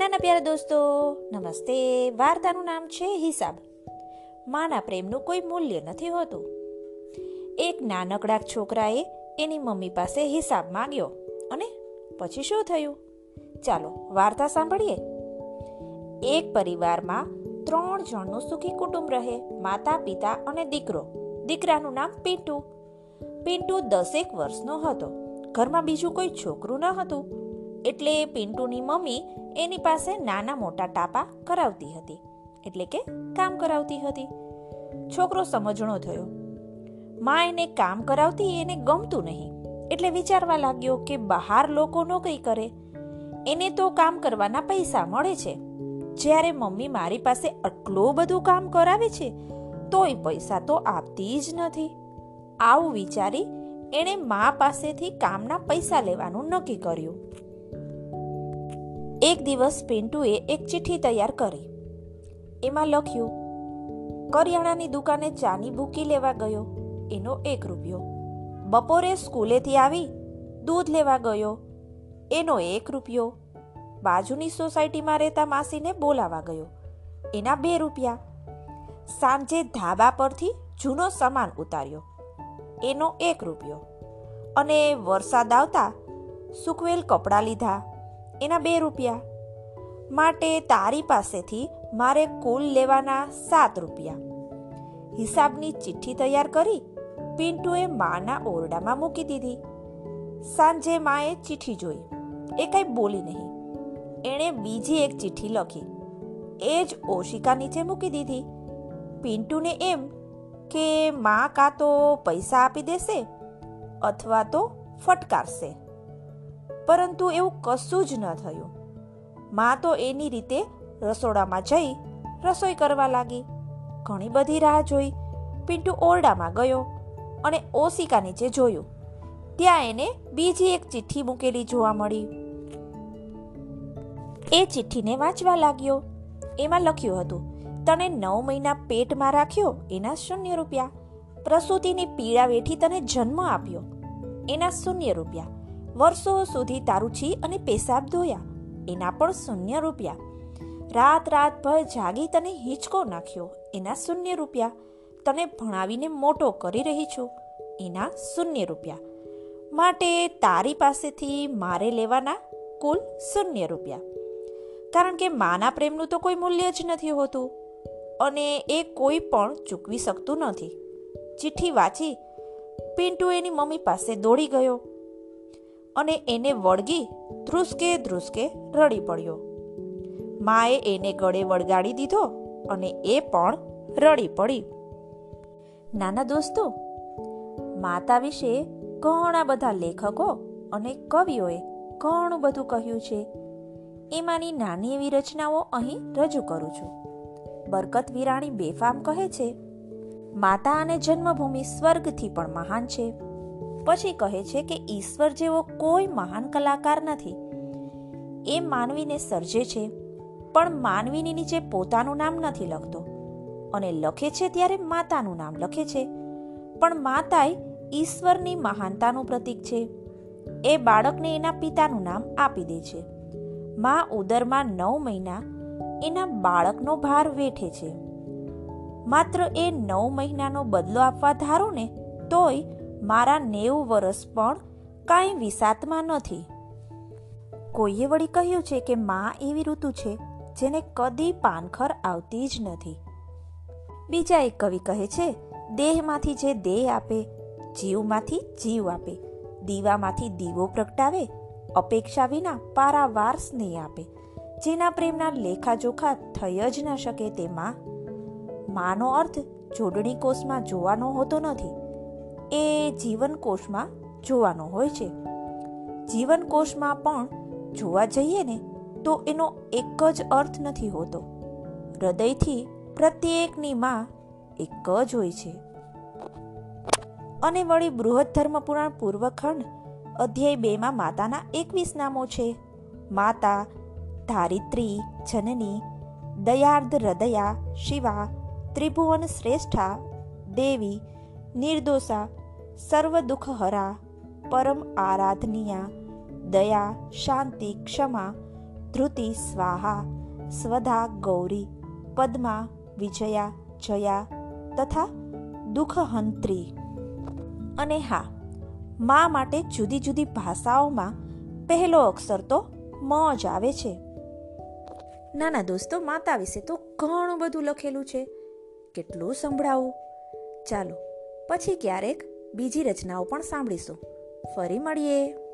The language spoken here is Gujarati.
નાના પ્યારા દોસ્તો. નમસ્તે. વાર્તાનું નામ છે હિસાબ. માના પ્રેમનું કોઈ મૂલ્ય નથી હોતું. એક નાનકડા છોકરાએ એની મમ્મી પાસે હિસાબ માંગ્યો અને પછી શું થયું? ચાલો, વાર્તા સાંભળીએ. એક પરિવારમાં ત્રણ જણનું સુખી કુટુંબ રહે, માતા, પિતા અને દીકરો. દીકરાનું નામ પિન્ટુ. પિન્ટુ દસેક વર્ષનો હતો. ઘરમાં બીજું કોઈ છોકરું ન હતું. એટલે પિન્ટુની મમ્મી એની પાસે નાના મોટા ટાપા કરાવતી હતી. એટલે કે કામ કરાવતી હતી. છોકરો સમજણો થયો. માં એને કામ કરાવતી એને ગમતું નહીં. એટલે વિચારવા લાગ્યો કે બહાર લોકો નોકરી કરે. એને તો કામ કરવાના પૈસા મળે છે. જ્યારે મમ્મી મારી પાસે આટલું બધું કામ કરાવે છે, તોય પૈસા તો આપતી જ નથી. આવું વિચારી એણે મા પાસેથી કામના પૈસા લેવાનું નક્કી કર્યું. એક દિવસ પિન્ટુએ એક ચિઠ્ઠી તૈયાર કરી. એમાં લખ્યું, કરિયાણાની દુકાને ચાની ભૂકી લેવા ગયો. એનો એક રૂપિયો. બપોરે સ્કૂલેથી આવી, દૂધ લેવા ગયો. એનો એક રૂપિયો. બાજુની સોસાયટીમાં રહેતા માસીને બોલાવા ગયો. એના બે રૂપિયા. સાંજે ધાબા પરથી જૂનો સામાન ઉતાર્યો. એનો એક રૂપિયો. અને વરસાદ આવતા સૂકવેલ કપડાં લીધા. એના બે રૂપિયા. માટે તારી પાસેથી મારે કુલ લેવાના સાત રૂપિયા. હિસાબની ચિઠ્ઠી તૈયાર કરી પિન્ટુએ માના ઓરડામાં મૂકી દીધી. સાંજે માએ ચિઠ્ઠી જોઈ. એ કંઈ બોલી નહીં. એણે બીજી એક ચિઠ્ઠી લખી. એ જ ઓશિકા નીચે મૂકી દીધી. પિન્ટુને એમ કે મા કાં તો પૈસા આપી દેશે અથવા તો ફટકારશે. પરંતુ એવું કશું જ ન થયું. માં તો એની રીતે રસોડામાં જઈ રસોઈ કરવા લાગી. ઘણી બધી રાહ જોઈ. પિન્ટુ ઓરડામાં ગયો અને ઓશિકા નીચે જોયું. ત્યાં એને બીજી એક ચિઠ્ઠી મૂકેલી જોવા મળી. એ ચિઠ્ઠીને વાંચવા લાગ્યો. એમાં લખ્યું હતું, તને નવ મહિના પેટમાં રાખ્યો એના શૂન્ય રૂપિયા. પ્રસૂતિની પીડા વેઠી તને જન્મ આપ્યો એના શૂન્ય રૂપિયા. વર્ષો સુધી તારું છી અને પેશાબ ધોયા. એના પણ શૂન્ય રૂપિયા. રાત રાત ભર જાગી તને હિંચકો નાખ્યો. એના શૂન્ય રૂપિયા. તને ભણાવીને મોટો કરી રહી છું. એના શૂન્ય રૂપિયા. માટે તારી પાસેથી મારે લેવાના કુલ શૂન્ય રૂપિયા. કારણ કે માના પ્રેમનું તો કોઈ મૂલ્ય જ નથી હોતું. અને એ કોઈ પણ ચૂકવી શકતું નથી. ચિઠ્ઠી વાંચી, પિન્ટુ એની મમ્મી પાસે દોડી ગયો. અને એને વળગી ધ્રુસકે ધ્રુસકે રડી પડ્યો. માએ એને ગળે વળગાડી દીધો અને એ પણ રડી પડી. નાના દોસ્તો, માતા વિશે ઘણા બધા લેખકો અને કવિઓએ ઘણું બધું કહ્યું છે. એમાંની નાની એવી રચનાઓ અહીં રજૂ કરું છું. બરકત વિરાણી બેફામ કહે છે, માતા અને જન્મભૂમિ સ્વર્ગથી પણ મહાન છે. પછી કહે છે કે ઈશ્વર જેવો કોઈ મહાન કલાકાર નથી. એ માનવીને સર્જે છે, પણ માનવીની નીચે પોતાનું નામ નથી લખતો. અને લખે છે ત્યારે માતાનું નામ લખે છે. પણ માતાએ ઈશ્વરની મહાનતાનું પ્રતીક છે. એ બાળકને એના પિતાનું નામ આપી દે છે. મા ઉદરમાં નવ મહિના એના બાળકનો ભાર વેઠે છે. માત્ર એ નવ મહિનાનો બદલો આપવા ધારો ને, તોય મારા નેવું વર્ષ પણ કાંઈ વિસાતમાં નથી. કોઈએ વળી કહ્યું છે કે મા એવી ઋતુ છે જેને કદી પાનખર આવતી જ નથી. બીજા એક કવિ કહે છે, દેહમાંથી જે દેહ આપે, જીવમાંથી જીવ આપે. દીવામાંથી દીવો પ્રગટાવે, અપેક્ષા વિના પારાવાર સ્નેહ આપે. જેના પ્રેમના લેખાજોખા થઈ જ ન શકે તેમાં. માનો અર્થ, જોડણી કોષમાં જોવાનો હોતો નથી. એ જીવન કોષમાં જોવાનો હોય છે. જીવન કોષમાં પણ જોવા જઈએ ને, તો એનો એક જ અર્થ નથી હોતો. હૃદયથી પ્રત્યેકની માં એક જ હોય છે. અને વળી બૃહદ ધર્મપુરાણ પૂર્વખંડ અધ્યાય બેમાં માતાના એકવીસ નામો છે. માતા, ધારિત્રી, જનની, દયાર્ધ હૃદયા, શિવા, ત્રિભુવન શ્રેષ્ઠા, દેવી, નિર્દોષા સર્વ દુઃખહરા પરમ આરાધનીયા, દયા, શાંતિ, ક્ષમા ધૃતિ સ્વાહા, સ્વધા, ગૌરી, પદ્મા, વિજયા, જયા તથા દુઃખહંત્રી. અને હા, મા માટે જુદી જુદી ભાષાઓમાં પહેલો અક્ષર તો મ જ આવે છે. નાના દોસ્તો, માતા વિશે તો ઘણું બધું લખેલું છે. કેટલું સંભળાવું? ચાલો, પછી ક્યારેક બીજી રચનાઓ પણ સાંભળીશું. ફરી મળીએ.